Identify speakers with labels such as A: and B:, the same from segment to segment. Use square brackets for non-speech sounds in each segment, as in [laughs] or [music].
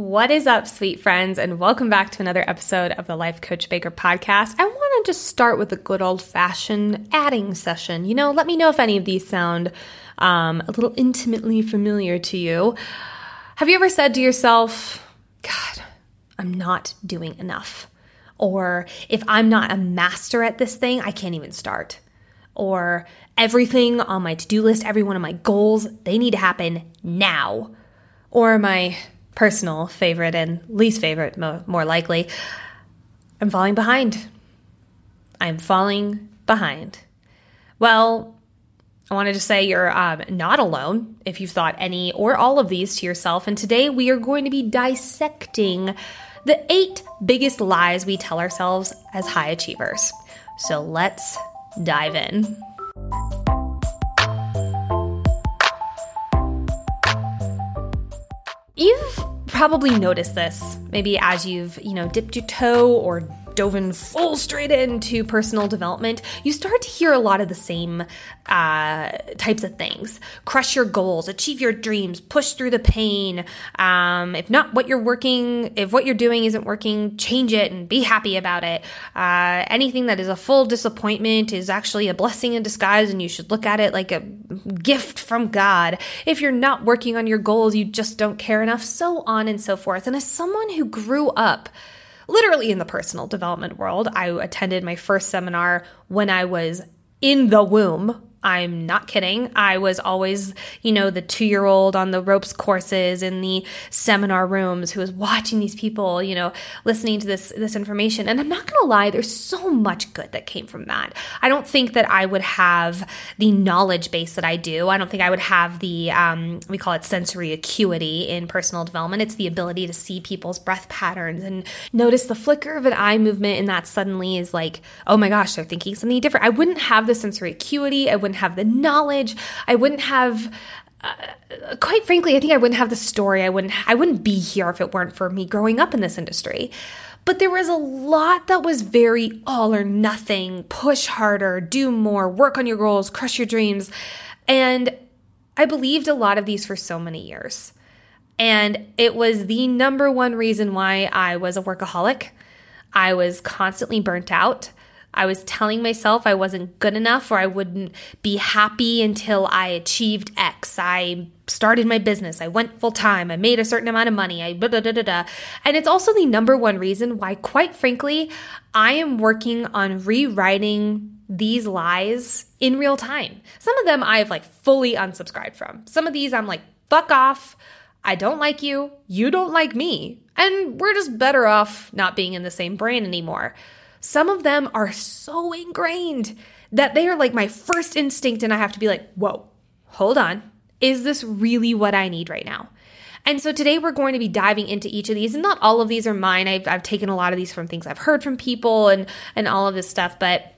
A: What is up, sweet friends, and welcome back to another episode of the Life Coach Baker podcast. I want to just start with a good old fashioned adding session. You know, let me know if any of these sound um, a little intimately familiar to you. Have you ever said to yourself, God, I'm not doing enough? Or if I'm not a master at this thing, I can't even start. Or everything on my to do list, every one of my goals, they need to happen now. Or my personal favorite and least favorite, more likely, I'm falling behind. I'm falling behind. Well, I wanted to say you're um, not alone if you've thought any or all of these to yourself. And today we are going to be dissecting the eight biggest lies we tell ourselves as high achievers. So let's dive in. You've probably noticed this maybe as you've, you know, dipped your toe or dove in full straight into personal development, you start to hear a lot of the same uh, types of things. Crush your goals, achieve your dreams, push through the pain. Um, if not what you're working, if what you're doing isn't working, change it and be happy about it. Uh, anything that is a full disappointment is actually a blessing in disguise, and you should look at it like a gift from God. If you're not working on your goals, you just don't care enough, so on and so forth. And as someone who grew up, literally in the personal development world. I attended my first seminar when I was in the womb I'm not kidding. I was always, you know, the two year old on the ropes courses in the seminar rooms who was watching these people, you know, listening to this this information. And I'm not gonna lie, there's so much good that came from that. I don't think that I would have the knowledge base that I do. I don't think I would have the um, we call it sensory acuity in personal development. It's the ability to see people's breath patterns and notice the flicker of an eye movement, and that suddenly is like, oh my gosh, they're thinking something different. I wouldn't have the sensory acuity. I wouldn't wouldn't have the knowledge. I wouldn't have uh, quite frankly, I think I wouldn't have the story. I wouldn't I wouldn't be here if it weren't for me growing up in this industry. But there was a lot that was very all or nothing, push harder, do more, work on your goals, crush your dreams. And I believed a lot of these for so many years. And it was the number one reason why I was a workaholic. I was constantly burnt out. I was telling myself I wasn't good enough or I wouldn't be happy until I achieved X. I started my business. I went full time. I made a certain amount of money. I da da da da. And it's also the number one reason why, quite frankly, I am working on rewriting these lies in real time. Some of them I've like fully unsubscribed from. Some of these I'm like, fuck off. I don't like you. You don't like me. And we're just better off not being in the same brain anymore. Some of them are so ingrained that they are like my first instinct, and I have to be like, whoa, hold on. Is this really what I need right now? And so today we're going to be diving into each of these, and not all of these are mine. I've, I've taken a lot of these from things I've heard from people and and all of this stuff, but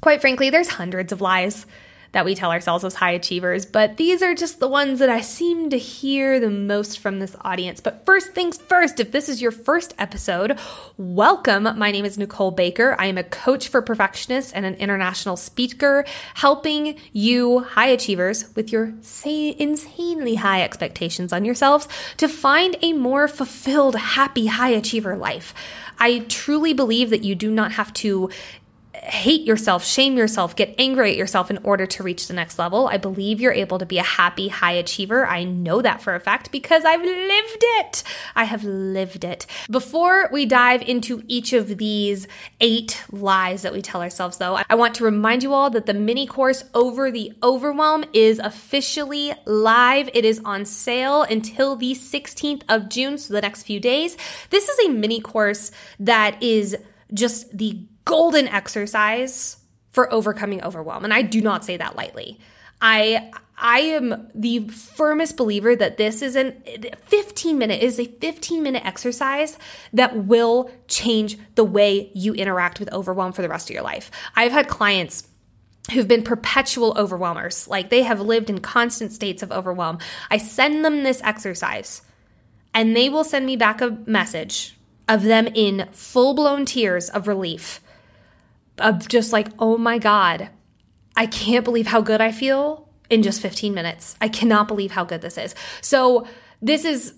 A: quite frankly, there's hundreds of lies that we tell ourselves as high achievers, but these are just the ones that I seem to hear the most from this audience. But first things first, if this is your first episode, welcome. My name is Nicole Baker. I am a coach for perfectionists and an international speaker, helping you high achievers with your insanely high expectations on yourselves to find a more fulfilled, happy, high achiever life. I truly believe that you do not have to hate yourself, shame yourself, get angry at yourself in order to reach the next level. I believe you're able to be a happy high achiever. I know that for a fact because I've lived it. I have lived it. Before we dive into each of these eight lies that we tell ourselves, though, I want to remind you all that the mini course Over the Overwhelm is officially live. It is on sale until the 16th of June, so the next few days. This is a mini course that is just the golden exercise for overcoming overwhelm. And I do not say that lightly. I I am the firmest believer that this is an 15 minute is a 15 minute exercise that will change the way you interact with overwhelm for the rest of your life. I've had clients who've been perpetual overwhelmers, like they have lived in constant states of overwhelm. I send them this exercise and they will send me back a message of them in full-blown tears of relief of just like, oh my God, I can't believe how good I feel in just 15 minutes. I cannot believe how good this is. So, this is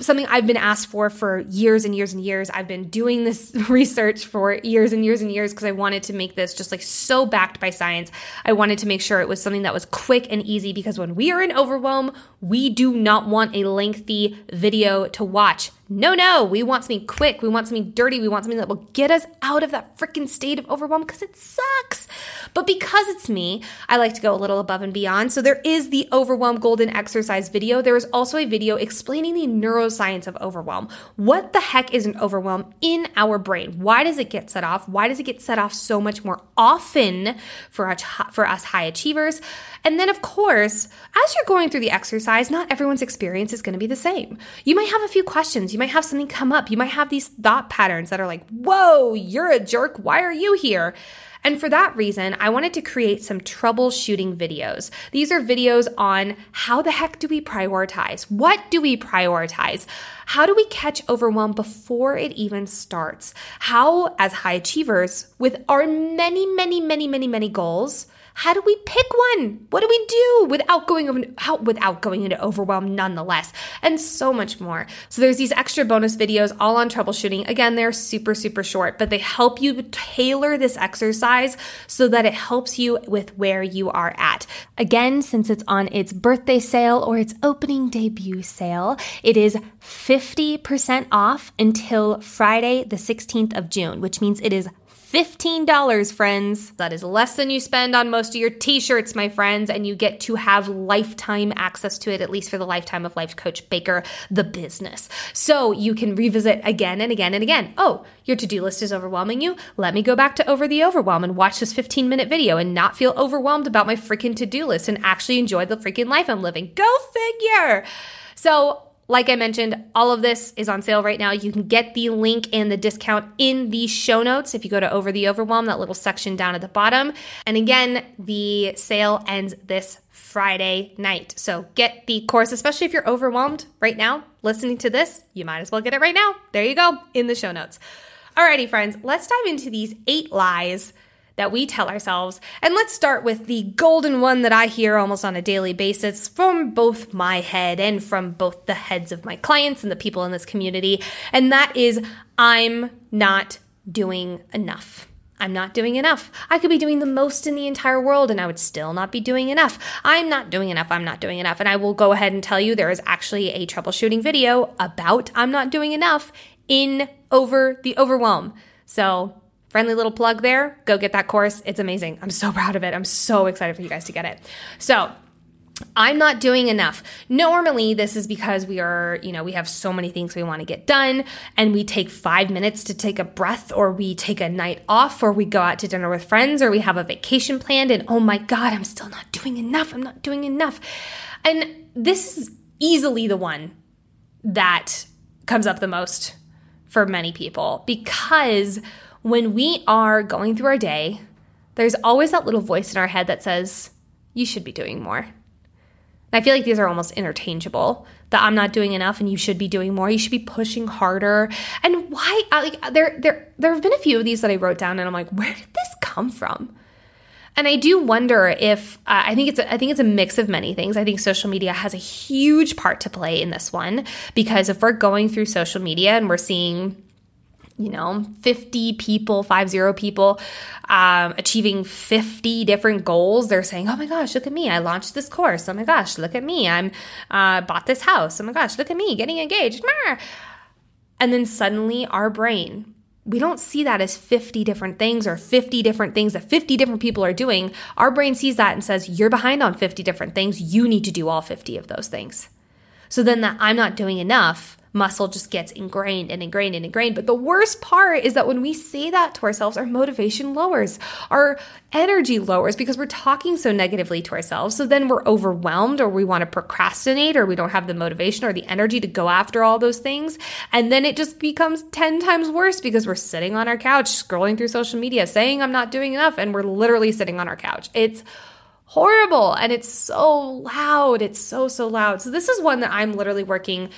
A: something I've been asked for for years and years and years. I've been doing this [laughs] research for years and years and years because I wanted to make this just like so backed by science. I wanted to make sure it was something that was quick and easy because when we are in overwhelm, we do not want a lengthy video to watch. No, no, we want something quick. We want something dirty. We want something that will get us out of that freaking state of overwhelm because it sucks. But because it's me, I like to go a little above and beyond. So there is the overwhelm golden exercise video. There is also a video explaining the neuroscience of overwhelm. What the heck is an overwhelm in our brain? Why does it get set off? Why does it get set off so much more often for us, for us high achievers? And then, of course, as you're going through the exercise, not everyone's experience is going to be the same. You might have a few questions. You might have something come up. You might have these thought patterns that are like, whoa, you're a jerk. Why are you here? And for that reason, I wanted to create some troubleshooting videos. These are videos on how the heck do we prioritize? What do we prioritize? How do we catch overwhelm before it even starts? How, as high achievers, with our many, many, many, many, many goals, how do we pick one? What do we do without going out without going into overwhelm nonetheless? And so much more. So there's these extra bonus videos all on troubleshooting. Again, they're super super short, but they help you tailor this exercise so that it helps you with where you are at. Again, since it's on its birthday sale or its opening debut sale, it is 50% off until Friday the 16th of June, which means it is $15, friends. That is less than you spend on most of your t shirts, my friends, and you get to have lifetime access to it, at least for the lifetime of Life Coach Baker, the business. So you can revisit again and again and again. Oh, your to do list is overwhelming you? Let me go back to Over the Overwhelm and watch this 15 minute video and not feel overwhelmed about my freaking to do list and actually enjoy the freaking life I'm living. Go figure! So like I mentioned, all of this is on sale right now. You can get the link and the discount in the show notes if you go to Over the Overwhelm, that little section down at the bottom. And again, the sale ends this Friday night. So get the course, especially if you're overwhelmed right now listening to this, you might as well get it right now. There you go in the show notes. Alrighty, friends, let's dive into these eight lies that we tell ourselves. And let's start with the golden one that I hear almost on a daily basis from both my head and from both the heads of my clients and the people in this community. And that is I'm not doing enough. I'm not doing enough. I could be doing the most in the entire world and I would still not be doing enough. I'm not doing enough. I'm not doing enough. And I will go ahead and tell you there is actually a troubleshooting video about I'm not doing enough in Over the Overwhelm. So Friendly little plug there. Go get that course. It's amazing. I'm so proud of it. I'm so excited for you guys to get it. So, I'm not doing enough. Normally, this is because we are, you know, we have so many things we want to get done, and we take five minutes to take a breath, or we take a night off, or we go out to dinner with friends, or we have a vacation planned, and oh my God, I'm still not doing enough. I'm not doing enough. And this is easily the one that comes up the most for many people because when we are going through our day, there's always that little voice in our head that says, You should be doing more. And I feel like these are almost interchangeable. That I'm not doing enough, and you should be doing more. You should be pushing harder. And why? Like there, there, there have been a few of these that I wrote down, and I'm like, where did this come from? And I do wonder if uh, I think it's a, I think it's a mix of many things. I think social media has a huge part to play in this one because if we're going through social media and we're seeing you know 50 people 50 people um, achieving 50 different goals. They're saying oh my gosh look at me. I launched this course. Oh my gosh look at me. I'm uh, bought this house. Oh my gosh look at me getting engaged. And then suddenly our brain we don't see that as 50 different things or 50 different things that 50 different people are doing. Our brain sees that and says you're behind on 50 different things. You need to do all 50 of those things. So then that i'm not doing enough muscle just gets ingrained and ingrained and ingrained. But the worst part is that when we say that to ourselves, our motivation lowers, our energy lowers because we're talking so negatively to ourselves. So then we're overwhelmed or we want to procrastinate or we don't have the motivation or the energy to go after all those things. And then it just becomes 10 times worse because we're sitting on our couch scrolling through social media saying I'm not doing enough and we're literally sitting on our couch. It's horrible and it's so loud. It's so, so loud. So, this is one that I'm literally working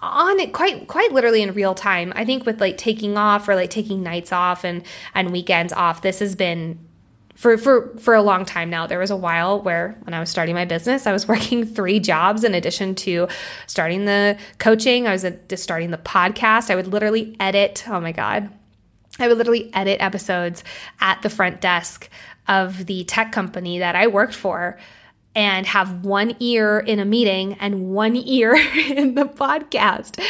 A: on it quite quite literally in real time. I think with like taking off or like taking nights off and and weekends off, this has been for for for a long time now. There was a while where when I was starting my business, I was [laughs] working three jobs in addition to starting the coaching. I was just starting the podcast. I would literally edit. Oh my god. I would literally edit episodes at the front desk of the tech company that I worked for and have one ear in a meeting and one ear [laughs] in the podcast.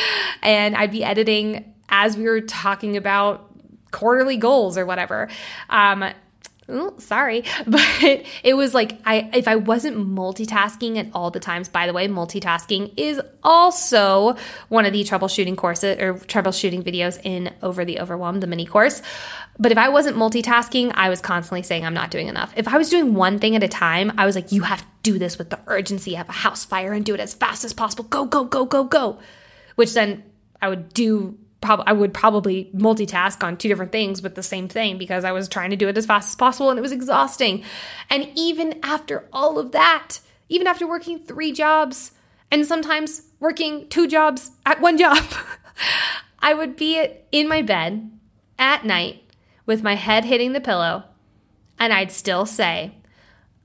A: And I'd be editing as we were talking about quarterly goals or whatever. Um, Ooh, sorry, [laughs] but it was like I if I wasn't multitasking at all the times. By the way, multitasking is also one of the troubleshooting courses or troubleshooting videos in Over the Overwhelm, the mini course. But if I wasn't multitasking, I was constantly saying I'm not doing enough. If I was doing one thing at a time, I was like, you have to do this with the urgency of a house fire and do it as fast as possible. Go, go, go, go, go. Which then I would do prob- I would probably multitask on two different things with the same thing because I was trying to do it as fast as possible and it was exhausting. And even after all of that, even after working three jobs and sometimes working two jobs at one job, [laughs] I would be in my bed at night with my head hitting the pillow and I'd still say,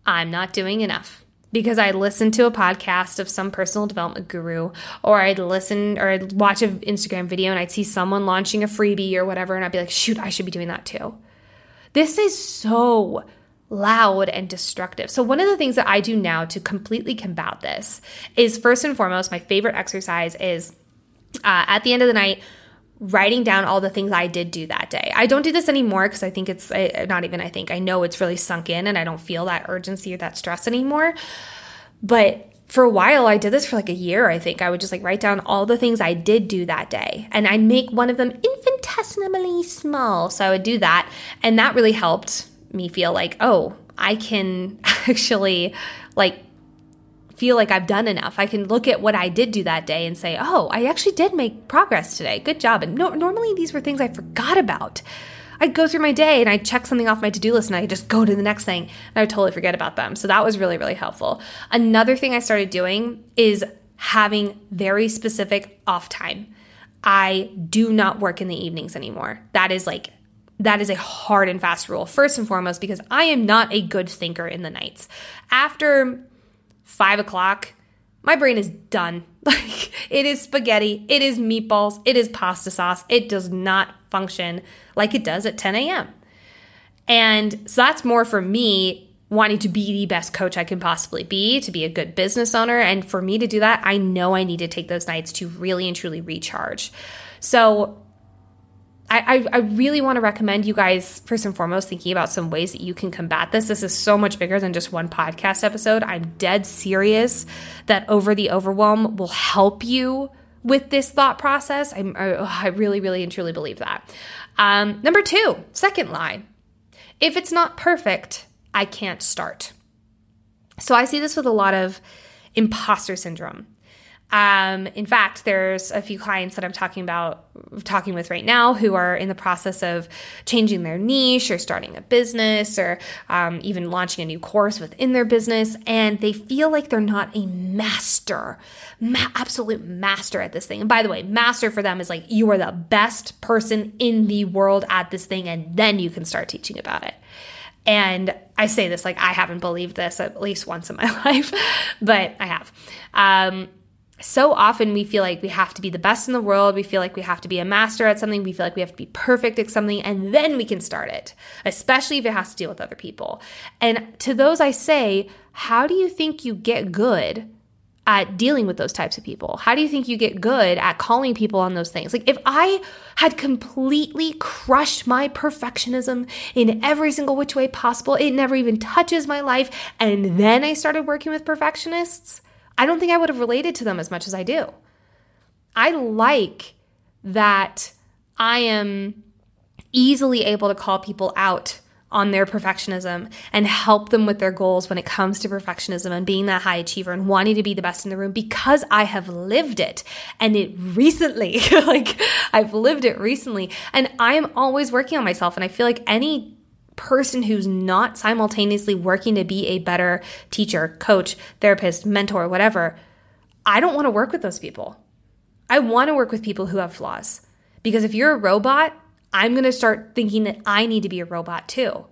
A: I'm not doing enough because I'd listen to a podcast of some personal development guru, or I'd listen or I'd watch an Instagram video and I'd see someone launching a freebie or whatever, and I'd be like, shoot, I should be doing that too. This is so loud and destructive. So, one of the things that I do now to completely combat this is first and foremost, my favorite exercise is uh, at the end of the night, writing down all the things I did do that day. I don't do this anymore because I think it's I, not even I think I know it's really sunk in and I don't feel that urgency or that stress anymore. But for a while I did this for like a year I think. I would just like write down all the things I did do that day and I'd make one of them infinitesimally small. So I would do that and that really helped me feel like, "Oh, I can [laughs] actually like feel like I've done enough. I can look at what I did do that day and say, oh, I actually did make progress today. Good job. And no, normally these were things I forgot about. I'd go through my day and I'd check something off my to do list and I'd just go to the next thing and I would totally forget about them. So that was really, really helpful. Another thing I started doing is having very specific off time. I do not work in the evenings anymore. That is like that is a hard and fast rule, first and foremost, because I am not a good thinker in the nights. After five o'clock, my brain is done. [laughs] Like it is spaghetti, it is meatballs, it is pasta sauce. It does not function like it does at 10 a.m. And so that's more for me wanting to be the best coach I can possibly be, to be a good business owner. And for me to do that, I know I need to take those nights to really and truly recharge. So I, I, really want to recommend you guys, first and foremost, thinking about some ways that you can combat this. This is so much bigger than just one podcast episode. I'm dead serious that Over the Overwhelm will help you with this thought process. I'm, I really, really, and truly believe that. Um, number two, second line if it's not perfect, I can't start. So I see this with a lot of imposter syndrome. Um, in fact, there's a few clients that I'm talking about, talking with right now, who are in the process of changing their niche or starting a business or um, even launching a new course within their business, and they feel like they're not a master, ma- absolute master at this thing. And by the way, master for them is like you are the best person in the world at this thing, and then you can start teaching about it. And I say this like I haven't believed this at least once in my [laughs] life, but I have. Um, so often we feel like we have to be the best in the world. We feel like we have to be a master at something. We feel like we have to be perfect at something, and then we can start it, especially if it has to deal with other people. And to those I say, how do you think you get good at dealing with those types of people? How do you think you get good at calling people on those things? Like, if I had completely crushed my perfectionism in every single which way possible, it never even touches my life, and then I started working with perfectionists I don't think I would have related to them as much as I do. I like that I am easily able to call people out on their perfectionism and help them with their goals when it comes to perfectionism and being that high achiever and wanting to be the best in the room because I have lived it and it recently. [laughs] like I've lived it recently and I am always working on myself and I feel like any person who's not simultaneously working to be a better teacher, coach, therapist, mentor, whatever, I don't want to work with those people. I want to work with people who have flaws. Because if you're a robot, I'm going to start thinking that I need to be a robot too.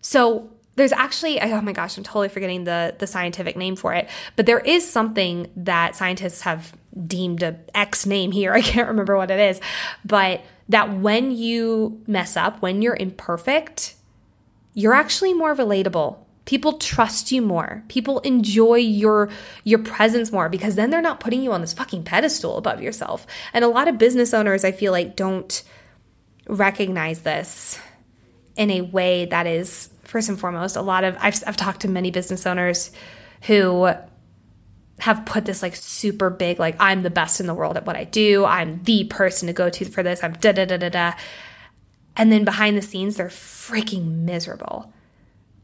A: So there's actually oh my gosh i'm totally forgetting the the scientific name for it but there is something that scientists have deemed a x name here [laughs] i can't remember what it is but that when you mess up when you're imperfect you're actually more relatable. People trust you more. People enjoy your your presence more because then they're not putting you on this fucking pedestal above yourself. And a lot of business owners i feel like don't recognize this in a way that is first and foremost a lot of I've, I've talked to many business owners who have put this like super big like i'm the best in the world at what i do. I'm the person to go to for this. I'm da da da da da. And then behind the scenes they're freaking miserable.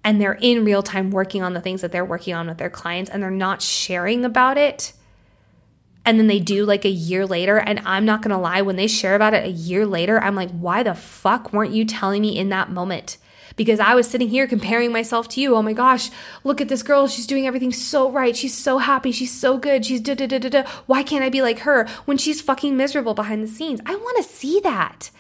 A: And they're in real time working on the things that they're working on with their clients and they're not sharing about it. And then they do like a year later and i'm not gonna lie when they share about it a year later i'm like why the fuck weren't you telling me in that moment because I was sitting here comparing myself to you. Oh my gosh, look at this girl. She's doing everything so right. She's so happy. She's so good. She's da da da da da. Why can't I be like her when she's fucking miserable behind the scenes? I want to see that.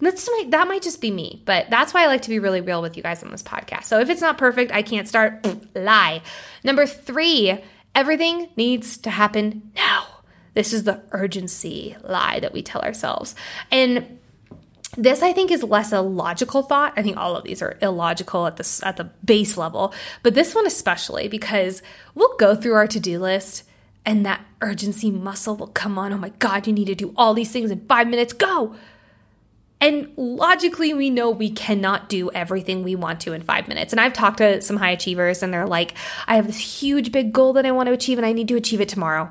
A: That's that might just be me, but that's why I like to be really real with you guys on this podcast. So if it's not perfect, I can't start. lie. Number three, everything needs to happen now. This is the urgency lie that we tell ourselves. And this I think is less a logical thought. I think all of these are illogical at the at the base level, but this one especially because we'll go through our to-do list and that urgency muscle will come on. Oh my god, you need to do all these things in 5 minutes. Go. And logically, we know we cannot do everything we want to in five minutes. And I've talked to some high achievers, and they're like, I have this huge big goal that I want to achieve, and I need to achieve it tomorrow.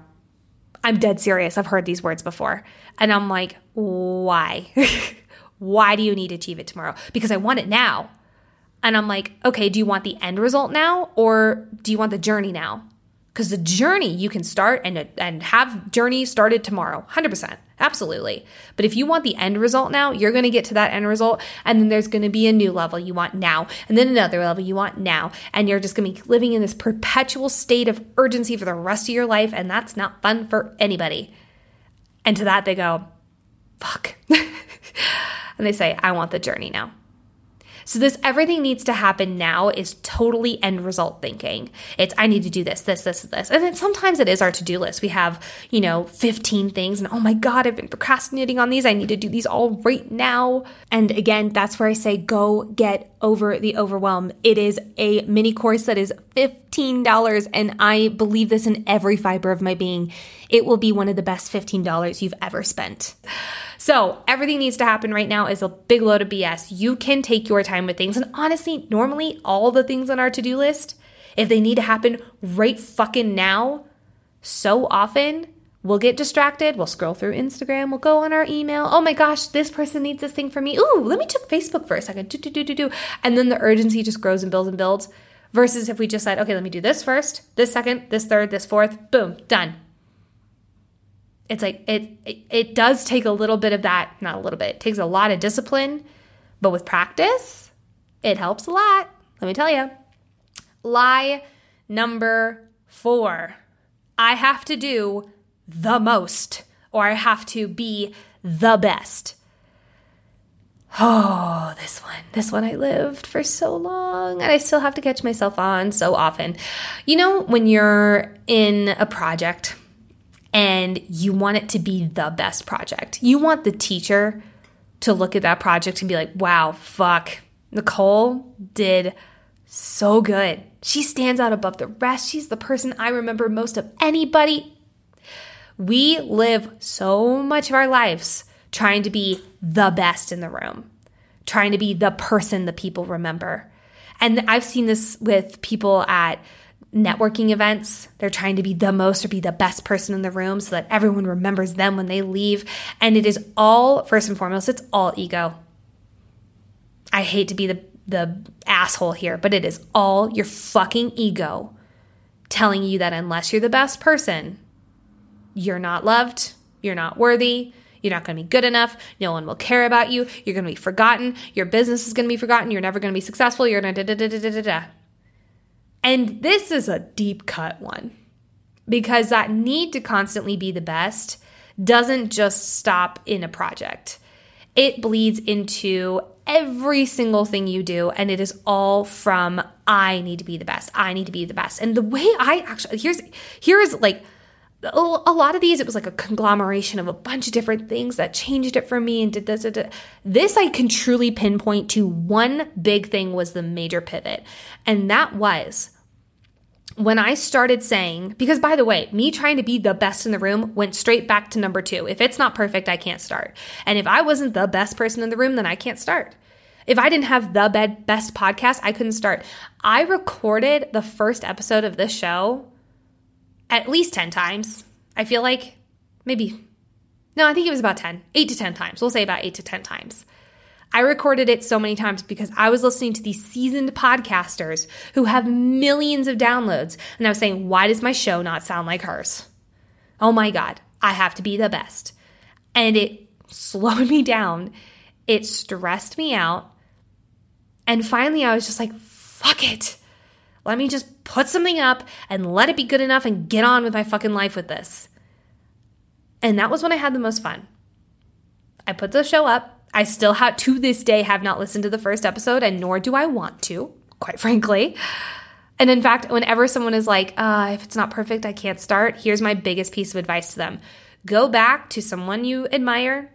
A: I'm dead serious. I've heard these words before. And I'm like, why? [laughs] Why do you need to achieve it tomorrow? Because I want it now. And I'm like, okay, do you want the end result now or do you want the journey now? Because the journey you can start and and have journey started tomorrow, 100%. Absolutely. But if you want the end result now, you're going to get to that end result and then there's going to be a new level you want now and then another level you want now and you're just going to be living in this perpetual state of urgency for the rest of your life and that's not fun for anybody. And to that they go, fuck. [laughs] and they say, I want the journey now. So, this everything needs to happen now is totally end result thinking. It's, I need to do this, this, this, this. And then sometimes it is our to do list. We have, you know, 15 things, and oh my God, I've been procrastinating on these. I need to do these all right now. And again, that's where I say go get over the overwhelm. It is a mini course that is $15, and I believe this in every fiber of my being. It will be one of the best $15 you've ever spent. So, everything needs to happen right now is a big load of BS. You can take your time with things. And honestly, normally all the things on our to do list, if they need to happen right fucking now, so often we'll get distracted. We'll scroll through Instagram. We'll go on our email. Oh my gosh, this person needs this thing for me. Ooh, let me check Facebook for a second. Do, do, do, do, do. And then the urgency just grows and builds and builds. Versus if we just said, okay, let me do this first, this second, this third, this fourth, boom, done it's like it, it it does take a little bit of that not a little bit it takes a lot of discipline but with practice it helps a lot let me tell you lie number 4 i have to do the most or i have to be the best Oh, this one. This one I lived for so long and I still have to catch myself on so often. You know, when you're in a project and you want it to be the best project. You want the teacher to look at that project and be like, wow, fuck, Nicole did so good. She stands out above the rest. She's the person I remember most of anybody. We live so much of our lives trying to be the best in the room, trying to be the person the people remember. And I've seen this with people at networking events. They're trying to be the most or be the best person in the room so that everyone remembers them when they leave. And it is all, first and foremost, it's all ego. I hate to be the, the asshole here, but it is all your fucking ego telling you that unless you're the best person, you're not loved, you're not worthy, you're not going to be good enough. No one will care about you. You're going to be forgotten. Your business is going to be forgotten. You're never going to be successful. You're going to da da da da da da. And this is a deep cut one because that need to constantly be the best doesn't just stop in a project, it bleeds into every single thing you do and it is all from I need to be the best. I need to be the best. And the way I actually here's here's like a lot of these it was like a conglomeration of a bunch of different things that changed it for me and did this, this i can truly pinpoint to one big thing was the major pivot. And that was when i started saying because by the way me trying to be the best in the room went straight back to number two. If it's not perfect i can't start. And if i wasn't the best person in the room then i can't start. If I didn't have the best podcast, I couldn't start. I recorded the first episode of this show at least 10 times. I feel like maybe, no, I think it was about 10, eight to 10 times. We'll say about eight to 10 times. I recorded it so many times because I was listening to these seasoned podcasters who have millions of downloads. And I was saying, why does my show not sound like hers? Oh my God, I have to be the best. And it slowed me down. It stressed me out. And finally, I was just like, fuck it. Let me just put something up and let it be good enough and get on with my fucking life with this. And that was when I had the most fun. I put the show up. I still have, to this day, have not listened to the first episode, and nor do I want to, quite [laughs] frankly. And in fact, whenever someone is like, uh, if it's not perfect, I can't start, here's my biggest piece of advice to them go back to someone you admire,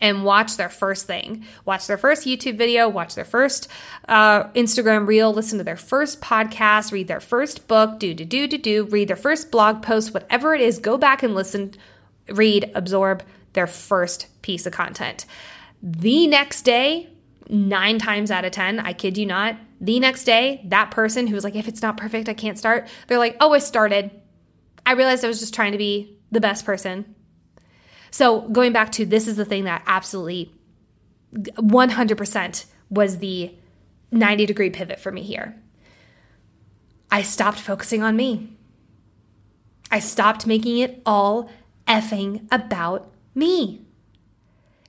A: and watch their first thing. Watch their first YouTube video, watch their first uh, Instagram reel, listen to their first podcast, read their first book, do, do, do, do, do, read their first blog post, whatever it is, go back and listen, read, absorb their first piece of content. The next day, nine times out of 10, I kid you not, the next day, that person who was like, if it's not perfect, I can't start, they're like, oh, I started. I realized I was just trying to be the best person so going back to this is the thing that absolutely 100% was the 90 degree pivot for me here. I stopped focusing on me. I stopped making it all effing about me.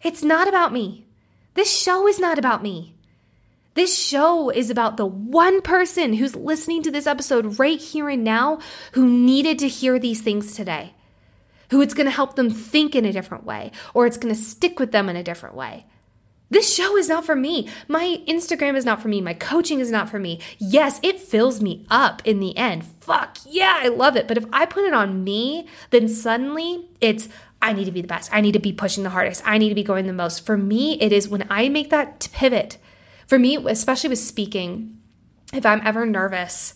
A: It's not about me. This show is not about me. This show is about the one person who's listening to this episode right here and now who needed to hear these things today who it's going to help them think in a different way or it's going to stick with them in a different way. This show is not for me. My Instagram is not for me. My coaching is not for me. Yes, it fills me up in the end. Fuck yeah, I love it. But if I put it on me, then suddenly it's, I need to be the best. I need to be pushing the hardest. I need to be going the most. For me, it is when I make that pivot. For me, especially with speaking, if I'm ever nervous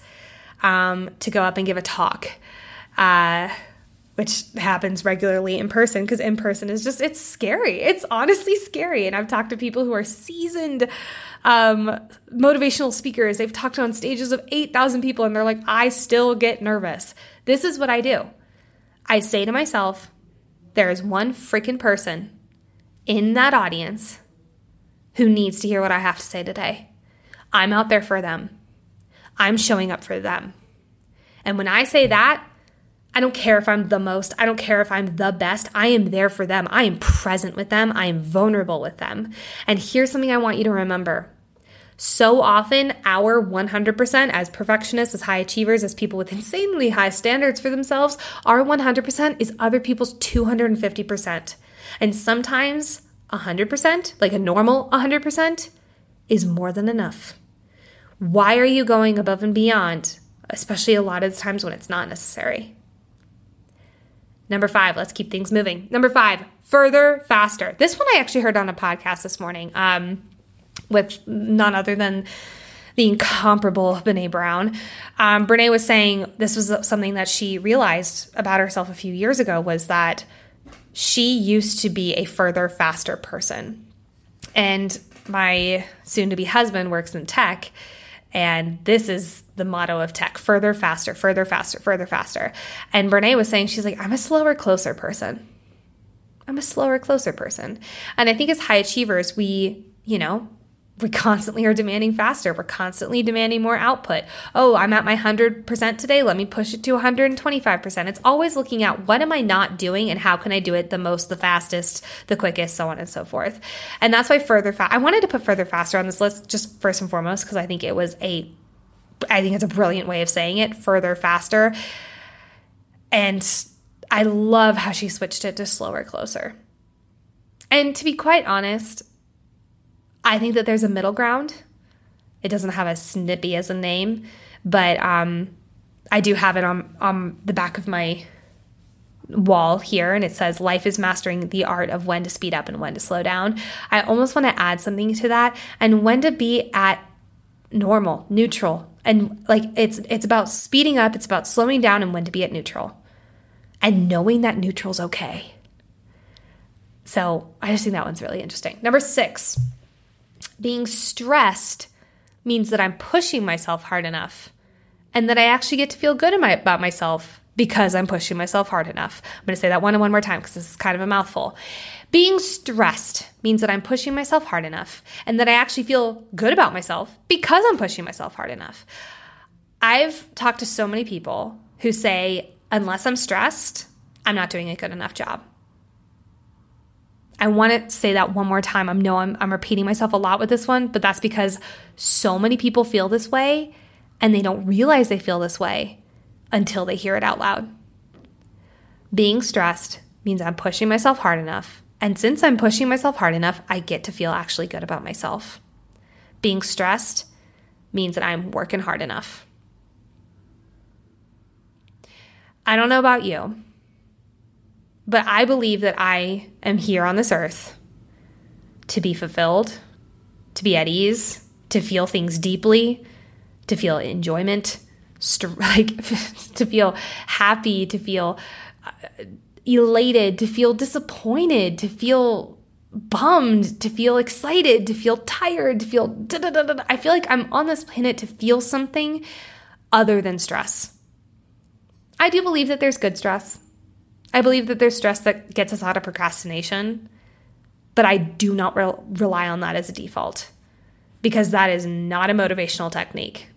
A: um, to go up and give a talk, uh, which happens regularly in person because in person is just it's scary. It's honestly scary. And i've talked to people who are seasoned um, motivational speakers. They've talked on stages of 8000 people and they're like i still get nervous. This is what i do. I say to myself there is one freaking person in that audience who needs to hear what i have to say today. I'm out there for them. I'm showing up for them. And when i say that I don't care if I'm the most. I don't care if I'm the best. I am there for them. I am present with them. I am vulnerable with them. And here's something I want you to remember. So often, our 100% as perfectionists, as high achievers, as people with insanely high standards for themselves, our 100% is other people's 250%. And sometimes 100%, like a normal 100%, is more than enough. Why are you going above and beyond, especially a lot of the times when it's not necessary? Number five, let's keep things moving. Number five, further, faster. This one I actually heard on a podcast this morning um, with none other than the incomparable Brene Brown. Um, Brene was saying this was something that she realized about herself a few years ago was that she used to be a further, faster person. And my soon to be husband works in tech. And this is the motto of tech further, faster, further, faster, further, faster. And Brene was saying, she's like, I'm a slower, closer person. I'm a slower, closer person. And I think as high achievers, we, you know, we constantly are demanding faster. We're constantly demanding more output. Oh, I'm at my 100% today. Let me push it to 125%. It's always looking at what am I not doing and how can I do it the most, the fastest, the quickest, so on and so forth. And that's why further fast. I wanted to put further faster on this list just first and foremost because I think it was a I think it's a brilliant way of saying it, further faster. And I love how she switched it to slower, closer. And to be quite honest, I think that there's a middle ground. It doesn't have as snippy as a name, but um, I do have it on on the back of my wall here and it says life is mastering the art of when to speed up and when to slow down. I almost want to add something to that and when to be at normal, neutral. And like it's it's about speeding up, it's about slowing down and when to be at neutral. And knowing that neutral's okay. So, I just think that one's really interesting. Number 6. Being stressed means that I'm pushing myself hard enough and that I actually get to feel good about myself because I'm pushing myself hard enough. I'm going to say that one and one more time because this is kind of a mouthful. Being stressed means that I'm pushing myself hard enough and that I actually feel good about myself because I'm pushing myself hard enough. I've talked to so many people who say, unless I'm stressed, I'm not doing a good enough job. I want to say that one more time. I know I'm, I'm repeating myself a lot with this one, but that's because so many people feel this way and they don't realize they feel this way until they hear it out loud. Being stressed means I'm pushing myself hard enough. And since I'm pushing myself hard enough, I get to feel actually good about myself. Being stressed means that I'm working hard enough. I don't know about you, but I believe that I am here on this earth to be fulfilled, to be at ease, to feel things deeply, to feel enjoyment, st- [laughs] like [laughs] to feel happy, to feel uh, elated, to feel disappointed, to feel bummed, to feel excited, to feel tired, to feel I feel like I'm on this planet to feel something other than stress. I do believe that there's good stress. I believe that there's stress that gets us out of procrastination, but I do not re- rely on that as a default because that is not a motivational technique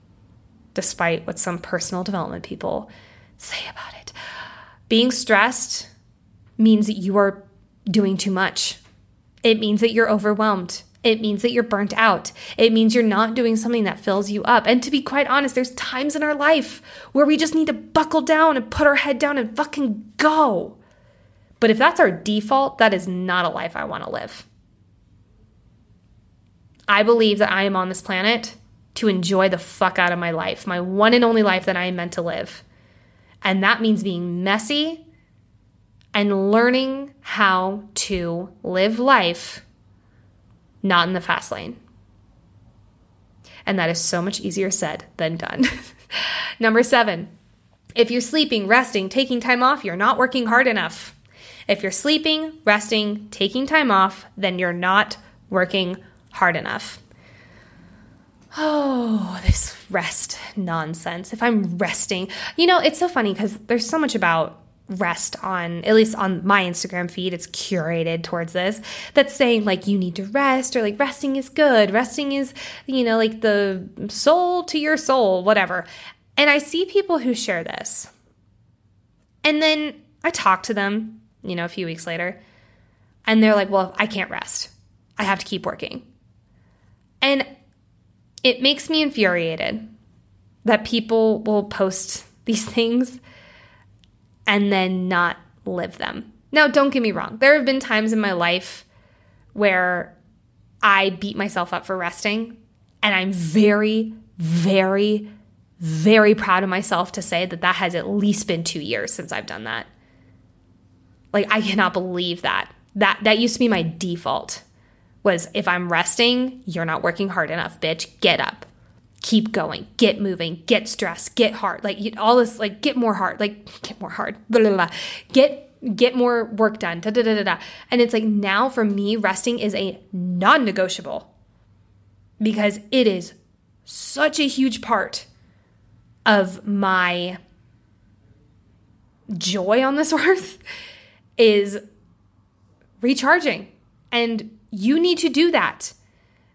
A: despite what some personal development people say about it. Being stressed means that you are doing too much. It means that you're overwhelmed. It means that you're burnt out. It means you're not doing something that fills you up. And to be quite honest, there's times in our life where we just need to buckle down and put our head down and fucking go. But if that's our default, that is not a life I want to live. I believe that I am on this planet to enjoy the fuck out of my life, my one and only life that I am meant to live. And that means being messy and learning how to live life not in the fast lane. And that is so much easier said than done. [laughs] Number seven, if you're sleeping, resting, taking time off, you're not working hard enough. If you're sleeping, resting, taking time off, then you're not working hard enough oh, this rest nonsense. If I'm resting, you know, it's so funny because there's so much about rest on at least on my Instagram feed it's curated towards this that's saying like you need to rest or like resting is good resting is you know like the soul to your soul whatever. And I see people who share this. And then I talk to them you know a few weeks later and they're like well I can't rest. I have to keep working. And it makes me infuriated that people will post [laughs] these things and then not live them. Now, don't get me wrong. There have been times in my life where I beat myself up for resting, and I'm very, very, very proud of myself to say that that has at least been two years since I've done that. Like, I cannot believe that. That, that used to be my default was if I'm resting, you're not working hard enough, bitch. Get up. Keep going. Get moving. Get stressed. Get hard. Like all this like get more hard. Like get more hard. Blah, blah, blah. Get get more work done. Da, da, da, da, da. And it's like now for me resting is a non-negotiable because it is such a huge part of my joy on this [laughs] earth is recharging and you need to do that.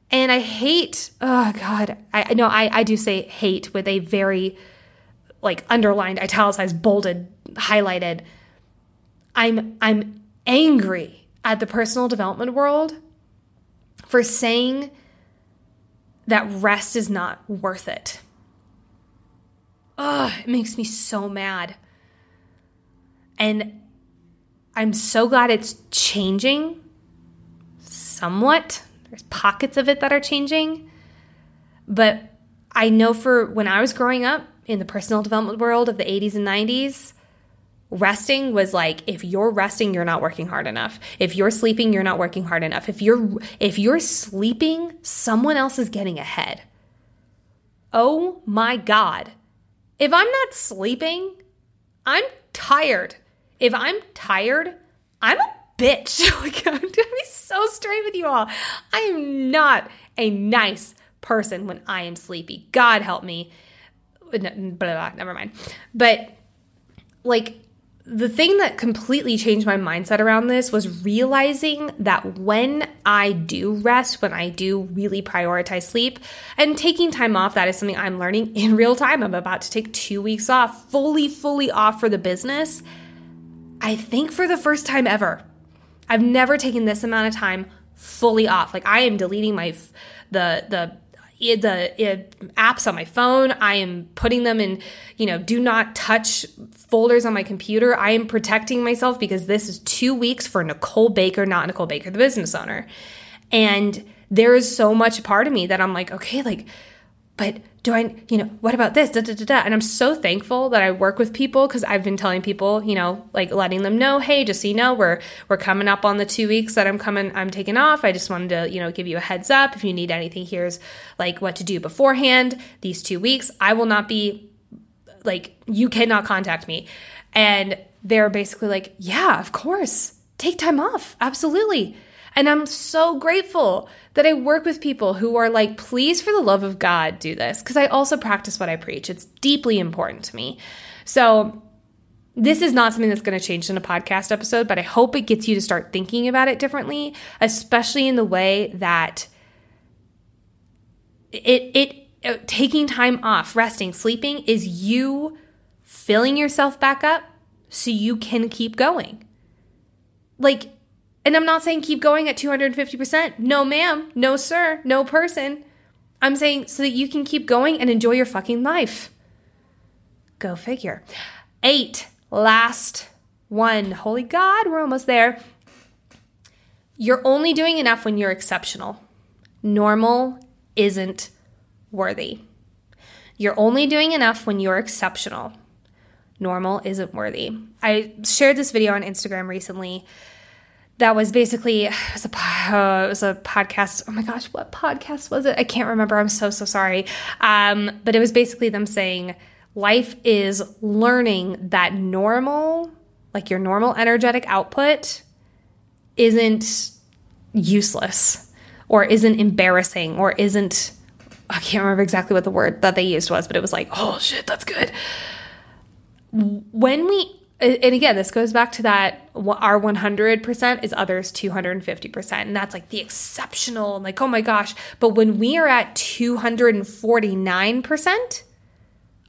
A: And I hate, oh God, I know I, I do say hate with a very like underlined, italicized, bolded, highlighted. I'm I'm angry at the personal development world for saying that rest is not worth it. Ugh, it makes me so mad. And I'm so glad it's changing somewhat. There's pockets of it that are changing. But I know for when I was growing up in the personal development world of the 80s and 90s, resting was like if you're resting you're not working hard enough. If you're sleeping you're not working hard enough. If you're if you're sleeping someone else is getting ahead. Oh my god. If i'm not sleeping i'm tired. If i'm tired i'm a bitch. [laughs] Like i'm gonna be so straight with you all. I am not a nice person when i am sleepy. God help me. Blah, blah, blah, never mind. But like the thing that completely changed my mindset around this was realizing that when I do rest, when I do really prioritize sleep and taking time off, that is something I'm learning [laughs] in real time. I'm about to take two weeks off, fully, fully off for the business. I think for the first time ever, I've never taken this amount of time fully off. Like I am deleting my the the the apps on my phone. I am putting them in, you know, do not touch folders on my computer. I am protecting myself because this is two weeks for Nicole Baker, not Nicole Baker, the business owner. And there is so much part of me that I'm like, okay, like, but do I, you know, what about this? Da, da, da, da. And I'm so thankful that I work with people because I've been telling people, you know, like letting them know, hey, just so you know, we're we're coming up on the two weeks that I'm coming, I'm taking off. I just wanted to, you know, give you a heads up. If you need anything, here's like what to do beforehand. These two weeks, I will not be like, you cannot contact me. And they're basically like, yeah, of course. Take time off. Absolutely. And I'm so grateful that I work with people who are like, please, for the love of God, do this. Because I also practice what I preach. It's deeply important to me. So, this is not something that's going to change in a podcast episode, but I hope it gets you to start thinking about it differently, especially in the way that it, it, uh, taking time off, resting, sleeping is you filling yourself back up so you can keep going. Like, and I'm not saying keep going at 250%. No, ma'am. No, sir. No person. I'm saying so that you can keep going and enjoy your fucking life. Go figure. Eight, last one. Holy God, we're almost there. You're only doing enough when you're exceptional. Normal isn't worthy. You're only doing enough when you're exceptional. Normal isn't worthy. I shared this video on Instagram recently that was basically [sighs] it was a uh, it was a podcast. Oh my gosh, what podcast was it? I can't remember. I'm so so sorry. Um, but it was basically them saying life is learning that normal, like your normal energetic output, isn't useless or isn't embarrassing or isn't. I can't remember exactly what the word that they used was, but it was like, oh shit, that's good. When we and again, this goes back to that our 100% is others 250%. And that's like the exceptional, and like, oh my gosh. But when we are at 249%,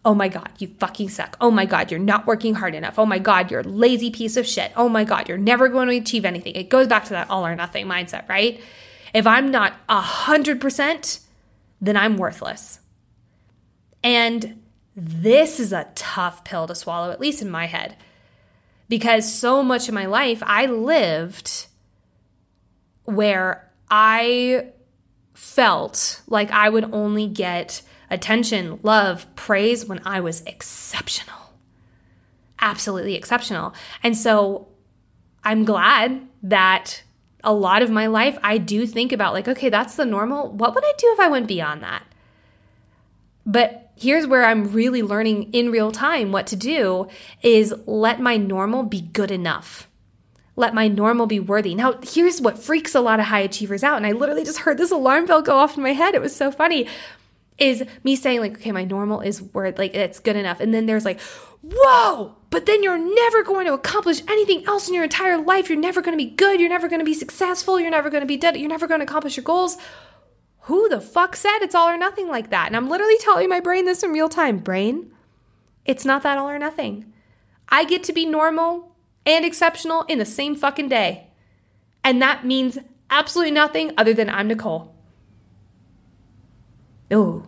A: oh my God, you fucking suck. Oh my God, you're not working hard enough. Oh my God, you're a lazy piece of shit. Oh my God, you're never going to achieve anything. It goes back to that all or nothing mindset, right? If I'm not 100%, then I'm worthless. And this is a tough pill to swallow, at least in my head because so much of my life I lived where I felt like I would only get attention, love, praise when I was exceptional. Absolutely exceptional. And so I'm glad that a lot of my life I do think about like, okay, that's the normal. What would I do if I went beyond that? But here's where I'm really learning in real time what to do is let my normal be good enough. Let my normal be worthy. Now, here's what freaks a lot of high achievers out. And I literally just heard this [laughs] alarm bell go off in my head. It was so funny. Is me saying, like, okay, my normal is worth, like, it's good enough. And then there's like, whoa, but then you're never going to accomplish anything else in your entire life. You're never going to be good. You're never going to be successful. You're never going to be dead. You're never going to accomplish your goals who the fuck said it's all or nothing like that? And I'm literally telling my brain this in real time. Brain, it's not that all or nothing. I get to be normal and exceptional in the same fucking day. And that means absolutely nothing other than I'm Nicole. Oh,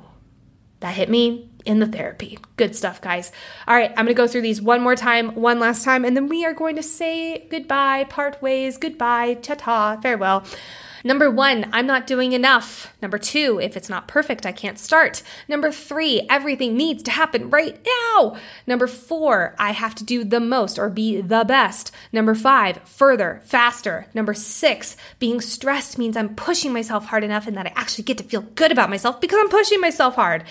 A: that hit me in the therapy. Good stuff, guys. All right, I'm going to go through these one more time, one last time, and then we are going to say goodbye, part ways, goodbye, ta ta, farewell. Number one, I'm not doing enough. Number two, if it's not perfect, I can't start. Number three, everything needs to happen right now. Number four, I have to do the most or be the best. Number five, further, faster. Number six, being stressed means I'm pushing myself hard enough and that I actually get to feel good about myself because I'm pushing myself hard.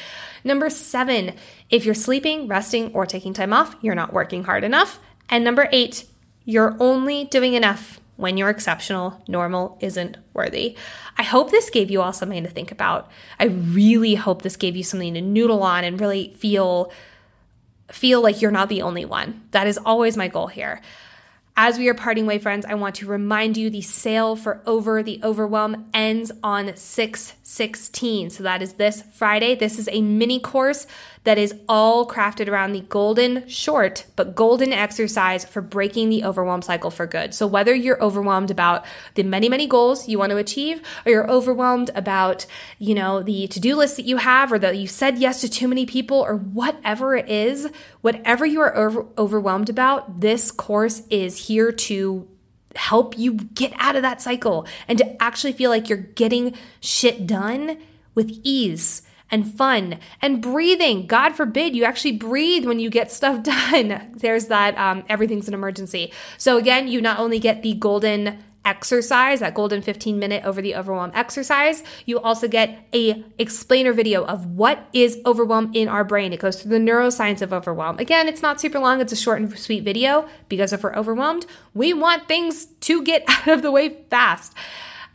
A: Number seven, if you're sleeping, resting, or taking time off, you're not working hard enough. And number eight, you're only doing enough when you're exceptional, normal isn't worthy. I hope this gave you all something to think about. I really hope this gave you something to noodle on and really feel feel like you're not the only one. That is always my goal here. As we are parting way, friends, I want to remind you the sale for Over the Overwhelm ends on 6 16. So that is this Friday. This is a mini course that is all crafted around the golden, short, but golden exercise for breaking the overwhelm cycle for good. So whether you're overwhelmed about the many, many goals you want to achieve, or you're overwhelmed about, you know, the to-do list that you have, or that you said yes to too many people, or whatever it is, whatever you are over- overwhelmed about, this course is here to help you get out of that cycle and to actually feel like you're getting shit done with ease and fun and breathing. God forbid you actually breathe when you get stuff [laughs] done. There's that um, everything's an emergency. So, again, you not only get the golden exercise that golden 15 minute over the overwhelm exercise you also get a explainer video of what is overwhelm in our brain. It goes through the neuroscience of overwhelm. Again it's not super long it's a short and sweet video. Because if we're overwhelmed we want things to get [laughs] out of the way fast.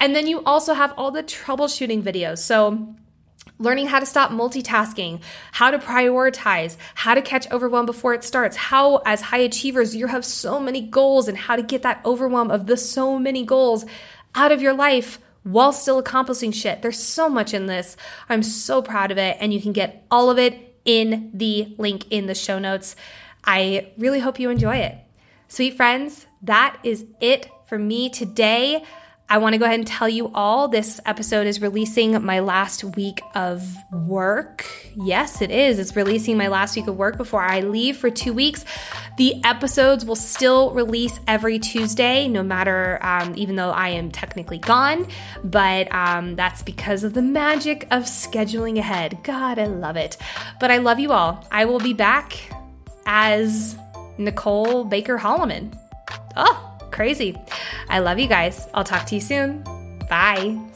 A: And then you also have all the troubleshooting videos. So learning how to stop multitasking, how to prioritize, how to catch overwhelm before it starts, how, as high achievers, you have so many goals and how to get that overwhelm of the so many goals out of your life while still accomplishing shit. There's so much in this. I'm so proud of it, and you can get all of it in the link in the show notes. I really hope you enjoy it. Sweet friends, that is it for me today. I want to go ahead and tell you all this episode is releasing my last week of work. Yes, it is. It's releasing my last week of work before I leave for two weeks. The episodes will still release every Tuesday, no matter, um, even though I am technically gone. But um, that's because of the magic of scheduling ahead. God, I love it. But I love you all. I will be back as Nicole Baker Holloman. Oh, crazy. I love you guys. I'll talk to you soon. Bye.